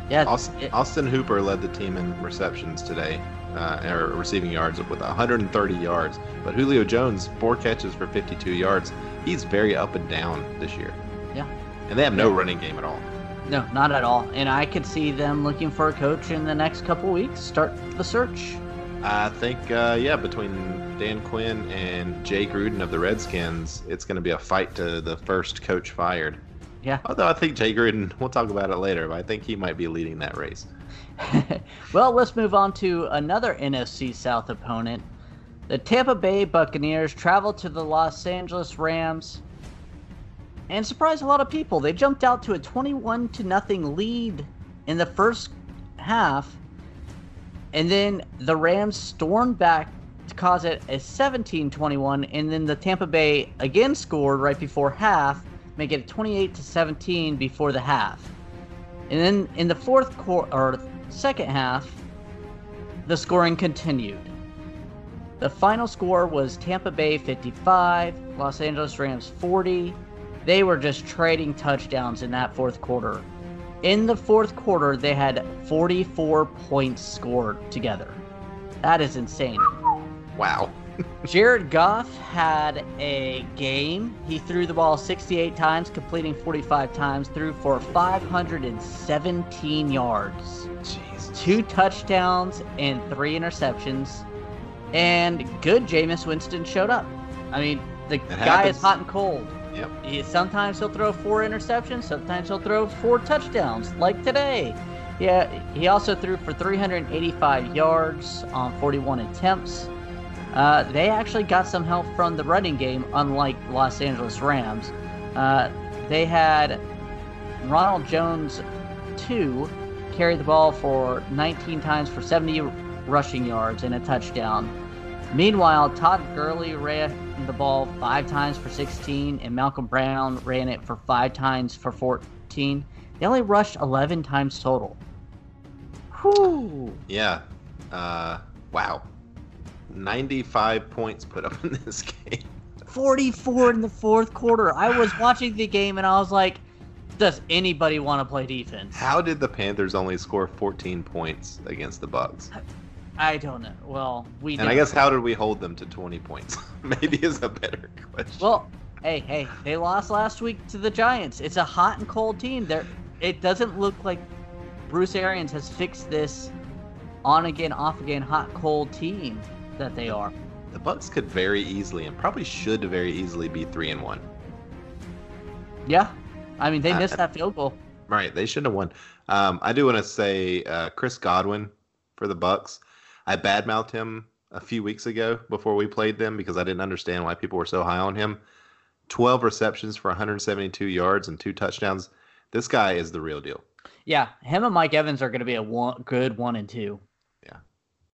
Yeah, Austin, it- Austin Hooper led the team in receptions today, uh, or receiving yards with 130 yards. But Julio Jones, four catches for 52 yards. He's very up and down this year. Yeah. And they have no Yeah. running game at all. no, not at all. And I could see them looking for a coach in the next couple weeks. Start the search. I think, uh, yeah, between Dan Quinn and Jay Gruden of the Redskins, it's going to be a fight to the first coach fired. Yeah. Although I think Jay Gruden, we'll talk about it later, but I think he might be leading that race. well, let's move on to another NFC South opponent. The Tampa Bay Buccaneers travel to the Los Angeles Rams and surprised a lot of people. They jumped out to a 21 to nothing lead in the first half, and then the Rams stormed back to cause it a 17-21, and then the Tampa Bay again scored right before half, make it 28 to 17 before the half. And then in the fourth quarter second half, the scoring continued. The final score was Tampa Bay 55, Los Angeles Rams 40. They were just trading touchdowns in that fourth quarter. In the fourth quarter, they had 44 points scored together. That is insane. Wow. Jared Goff had a game. He threw the ball 68 times, completing 45 times, threw for 517 yards, Jeez. two touchdowns, and three interceptions. And good Jameis Winston showed up. I mean, the guy happens. is hot and cold. Yep. He, sometimes he'll throw four interceptions, sometimes he'll throw four touchdowns, like today. Yeah, he also threw for 385 yards on 41 attempts. Uh, they actually got some help from the running game, unlike Los Angeles Rams. Uh, they had Ronald Jones, two, carry the ball for 19 times for 70 rushing yards and a touchdown. Meanwhile, Todd Gurley ran the ball five times for 16, and Malcolm Brown ran it for five times for 14. They only rushed 11 times total. Whew. Yeah. Uh, wow. 95 points put up in this game. 44 in the fourth quarter. I was watching the game and I was like, does anybody want to play defense? How did the Panthers only score 14 points against the Bucks? I don't know. Well, we And I guess how did we hold them to 20 points? Maybe is a better question. Well, hey, hey, they lost last week to the Giants. It's a hot and cold team. There, it doesn't look like Bruce Arians has fixed this on again, off again, hot cold team that they are. the Bucks could very easily and probably should very easily be 3 and 1. Yeah, I mean they Uh, missed that field goal. Right, they shouldn't have won. Um, I do want to say uh, Chris Godwin for the Bucks. I badmouthed him a few weeks ago before we played them because I didn't understand why people were so high on him. 12 receptions for 172 yards and two touchdowns. This guy is the real deal. Yeah, him and Mike Evans are going to be a one, good one and two.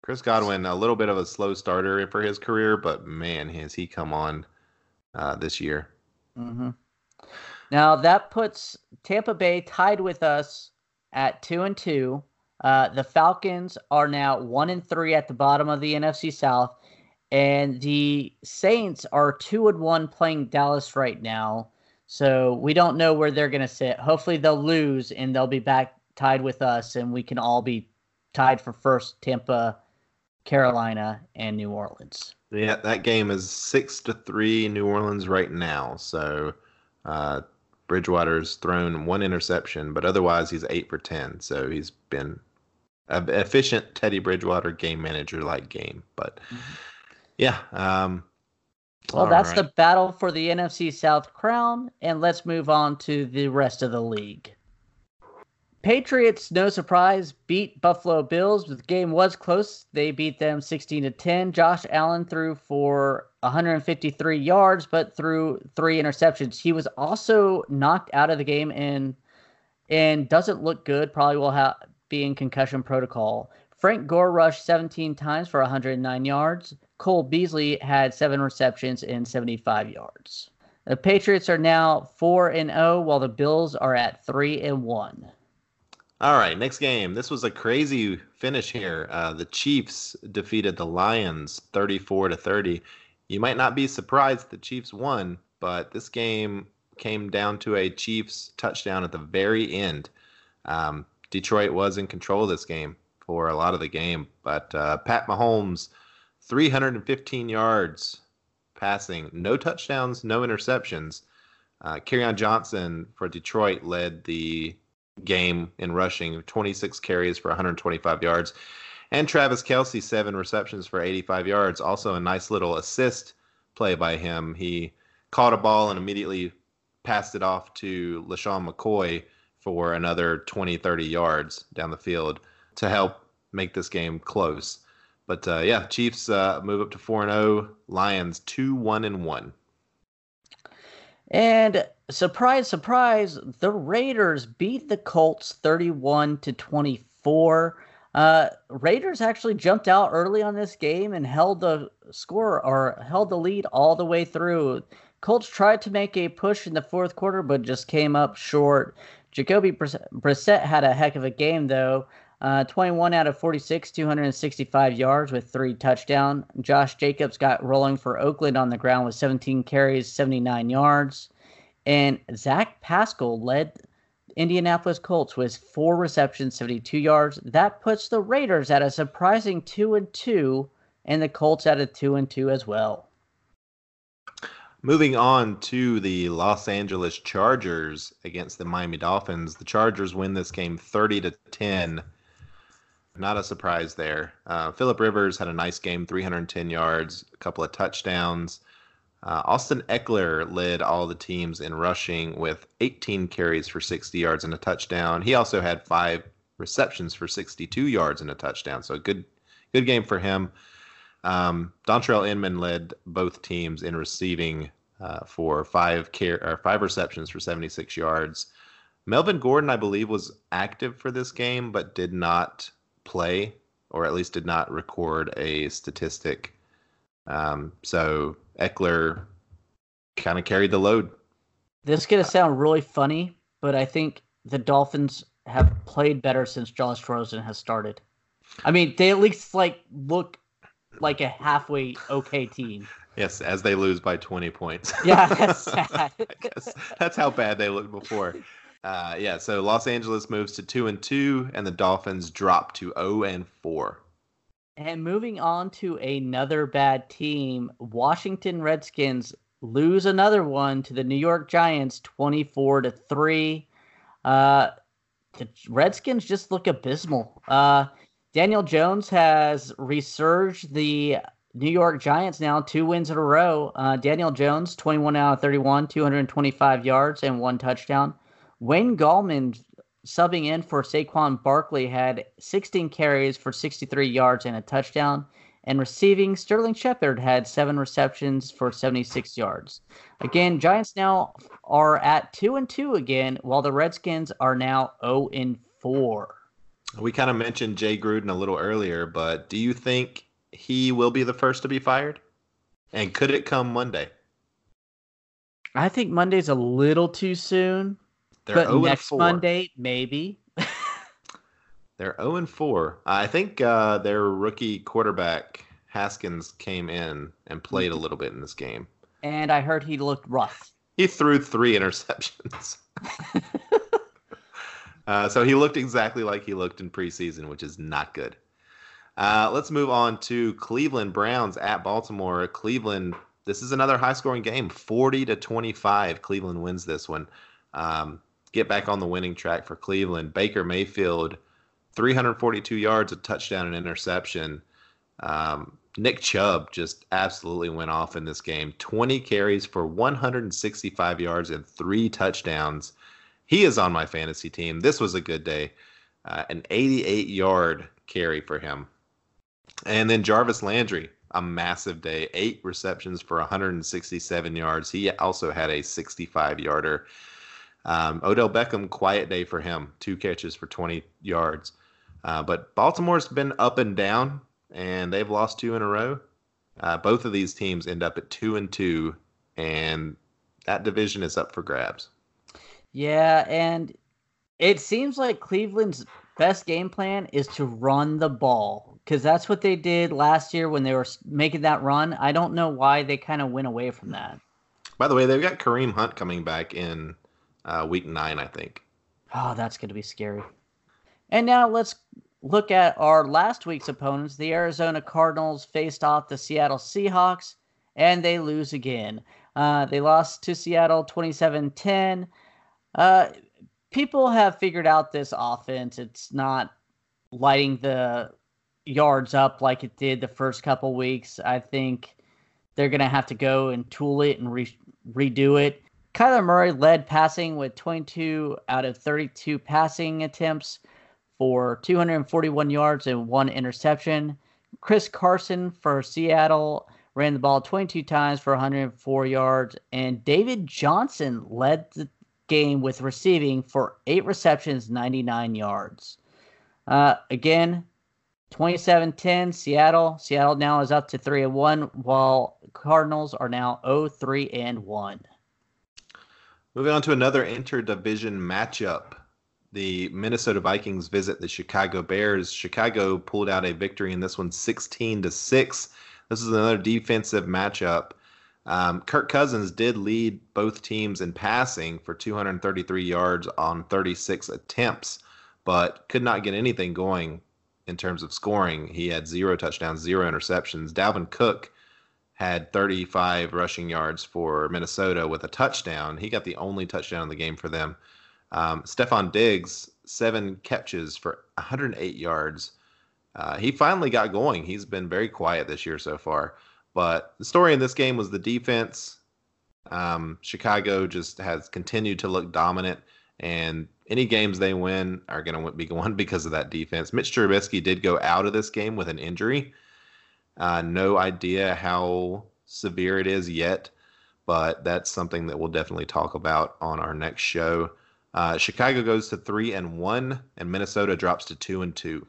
Chris Godwin, a little bit of a slow starter for his career, but man, has he come on uh, this year. hmm Now that puts Tampa Bay tied with us at two and two. Uh, the Falcons are now one and three at the bottom of the NFC South, and the Saints are two and one playing Dallas right now. So we don't know where they're going to sit. Hopefully they'll lose and they'll be back tied with us, and we can all be tied for first. Tampa, Carolina, and New Orleans. Yeah, that game is six to three New Orleans right now. So uh, Bridgewater's thrown one interception, but otherwise he's eight for ten. So he's been an efficient Teddy Bridgewater game manager like game. But yeah, um, Well, that's right. the battle for the NFC South crown, and let's move on to the rest of the league. Patriots, no surprise, beat Buffalo Bills. The game was close. They beat them 16 to 10. Josh Allen threw for 153 yards, but threw three interceptions. He was also knocked out of the game and and doesn't look good. Probably will have be in concussion protocol. Frank Gore rushed 17 times for 109 yards. Cole Beasley had seven receptions and 75 yards. The Patriots are now 4 and 0 while the Bills are at 3 and 1. All right, next game. This was a crazy finish here. Uh, the Chiefs defeated the Lions 34 to 30. You might not be surprised the Chiefs won, but this game came down to a Chiefs touchdown at the very end. Um, Detroit was in control of this game for a lot of the game, but uh, Pat Mahomes, 315 yards passing, no touchdowns, no interceptions. Uh, Kerryon Johnson for Detroit led the game in rushing, 26 carries for 125 yards. And Travis Kelce, seven receptions for 85 yards. Also a nice little assist play by him. He caught a ball and immediately passed it off to LeSean McCoy for another 20, 30 yards down the field to help make this game close. But uh, yeah, Chiefs uh, move up to 4 and 0, Lions 2 1 and 1. And surprise, surprise, the Raiders beat the Colts 31 to 24. Uh, Raiders actually jumped out early on this game and held the score or held the lead all the way through. Colts tried to make a push in the fourth quarter, but just came up short. Jacoby Brissett had a heck of a game, though. Uh, 21 out of 46, 265 yards with three touchdowns. Josh Jacobs got rolling for Oakland on the ground with 17 carries, 79 yards. And Zach Pascal led Indianapolis Colts with four receptions, 72 yards. That puts the Raiders at a surprising 2 and 2 and the Colts at a 2 and 2 as well. Moving on to the Los Angeles Chargers against the Miami Dolphins. The Chargers win this game 30 to 10 not a surprise there. Uh, Philip Rivers had a nice game, 310 yards, a couple of touchdowns. Uh, Austin Ekeler led all the teams in rushing with 18 carries for 60 yards and a touchdown. He also had five receptions for 62 yards and a touchdown. So a good, good game for him. Um, Dontrelle Inman led both teams in receiving uh, for five care or five receptions for 76 yards. Melvin Gordon, I believe, was active for this game, but did not play, or at least did not record a statistic. Um, so Ekeler kind of carried the load. This is gonna sound really funny, but I think the Dolphins have played better since Josh Rosen has started. I mean, they at least like look like a halfway okay team. Yes, as they lose by 20 points. Yeah, that's sad. that's how bad they looked before. Uh, yeah, so Los Angeles moves to two and two, and the Dolphins drop to zero oh and four. And moving on to another bad team, Washington Redskins lose another one to the New York Giants, twenty-four to three. Uh, the Redskins just look abysmal. Uh, Daniel Jones has resurged the New York Giants now two wins in a row. Uh, Daniel Jones, 21 out of 31, 225 yards and one touchdown. Wayne Gallman subbing in for Saquon Barkley had 16 carries for 63 yards and a touchdown. And receiving, Sterling Shepard had seven receptions for 76 yards. Again, Giants now are at two and two again, while the Redskins are now 0 and four. We kind of mentioned Jay Gruden a little earlier, but do you think he will be the first to be fired? And could it come Monday? I think Monday's a little too soon. They're but 0 next 4. Monday, maybe. They're 0 and 4. I think uh, their rookie quarterback Haskins came in and played a little bit in this game. And I heard he looked rough. He threw three interceptions. uh, so he looked exactly like he looked in preseason, which is not good. Uh, let's move on to Cleveland Browns at Baltimore. Cleveland, this is another high scoring game 40 to 25. Cleveland wins this one. Um, get back on the winning track for Cleveland. Baker Mayfield, 342 yards, a touchdown, and interception. Um, Nick Chubb just absolutely went off in this game. 20 carries for 165 yards and three touchdowns. He is on my fantasy team. This was a good day. Uh, an 88 yard carry for him. And then Jarvis Landry, a massive day. Eight receptions for 167 yards. He also had a 65 yarder. Um, Odell Beckham, quiet day for him, two catches for 20 yards. Uh, but Baltimore's been up and down, and they've lost two in a row. Uh, both of these teams end up at two and two, and that division is up for grabs. Yeah, and it seems like Cleveland's best game plan is to run the ball because that's what they did last year when they were making that run. I don't know why they kind of went away from that. By the way, they've got Kareem Hunt coming back in uh, week nine, I think. Oh, that's going to be scary. And now let's look at our last week's opponents. The Arizona Cardinals faced off the Seattle Seahawks, and they lose again. Uh, they lost to Seattle 27 10. Uh, people have figured out this offense. It's not lighting the yards up like it did the first couple weeks. I think they're going to have to go and tool it and re- redo it. Kyler Murray led passing with 22 out of 32 passing attempts for 241 yards and one interception. Chris Carson for Seattle ran the ball 22 times for 104 yards, and David Johnson led the game with receiving for eight receptions, 99 yards. Uh, again, 27-10 Seattle. Seattle now is up to 3 and 1 while Cardinals are now 0-3 and 1. Moving on to another interdivision matchup. The Minnesota Vikings visit the Chicago Bears. Chicago pulled out a victory in this one 16 to 6. This is another defensive matchup. Um, Kirk Cousins did lead both teams in passing for 233 yards on 36 attempts, but could not get anything going in terms of scoring. He had zero touchdowns, zero interceptions. Dalvin Cook had 35 rushing yards for Minnesota with a touchdown. He got the only touchdown in the game for them. Um, Stefon Diggs, seven catches for 108 yards. Uh, he finally got going. He's been very quiet this year so far. But the story in this game was the defense. Um, Chicago just has continued to look dominant, and any games they win are going to be won because of that defense. Mitch Trubisky did go out of this game with an injury. Uh, no idea how severe it is yet, but that's something that we'll definitely talk about on our next show. Uh, Chicago goes to three and one, and Minnesota drops to two and two.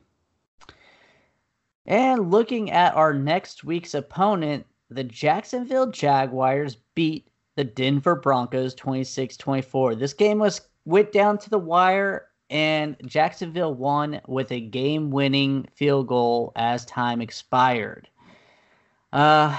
And looking at our next week's opponent, the Jacksonville Jaguars beat the Denver Broncos 26-24. This game was went down to the wire and Jacksonville won with a game-winning field goal as time expired. Uh,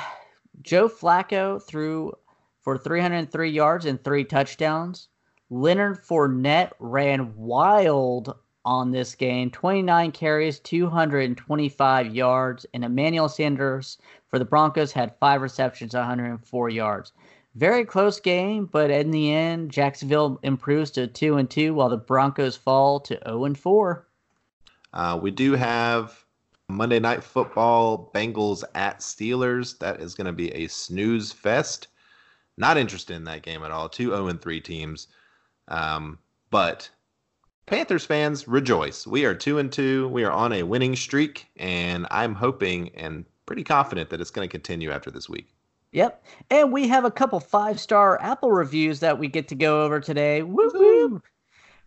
Joe Flacco threw for 303 yards and three touchdowns. Leonard Fournette ran wild on this game 29 carries, 225 yards, and Emmanuel Sanders for the Broncos had five receptions, 104 yards. Very close game, but in the end, Jacksonville improves to 2 and 2 while the Broncos fall to 0 and 4. Uh, we do have Monday Night Football Bengals at Steelers. That is going to be a snooze fest. Not interested in that game at all. Two 0 and 3 teams. Um, but Panthers fans, rejoice. We are two and two. We are on a winning streak, and I'm hoping and pretty confident that it's going to continue after this week. Yep. And we have a couple five star Apple reviews that we get to go over today. Woo woo.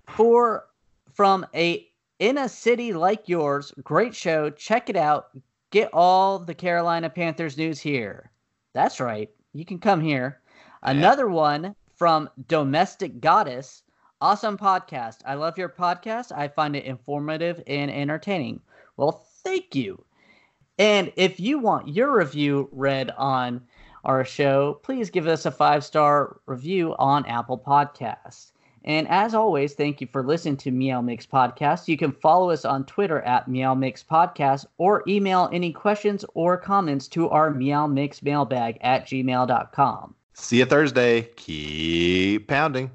For from a in a city like yours, great show. Check it out. Get all the Carolina Panthers news here. That's right. You can come here. Another one from Domestic Goddess. Awesome podcast. I love your podcast. I find it informative and entertaining. Well, thank you. And if you want your review read on our show, please give us a five star review on Apple Podcasts. And as always, thank you for listening to Meow Mix Podcast. You can follow us on Twitter at Meow Mix Podcast or email any questions or comments to our Meow Mix mailbag at gmail.com. See you Thursday. Keep pounding.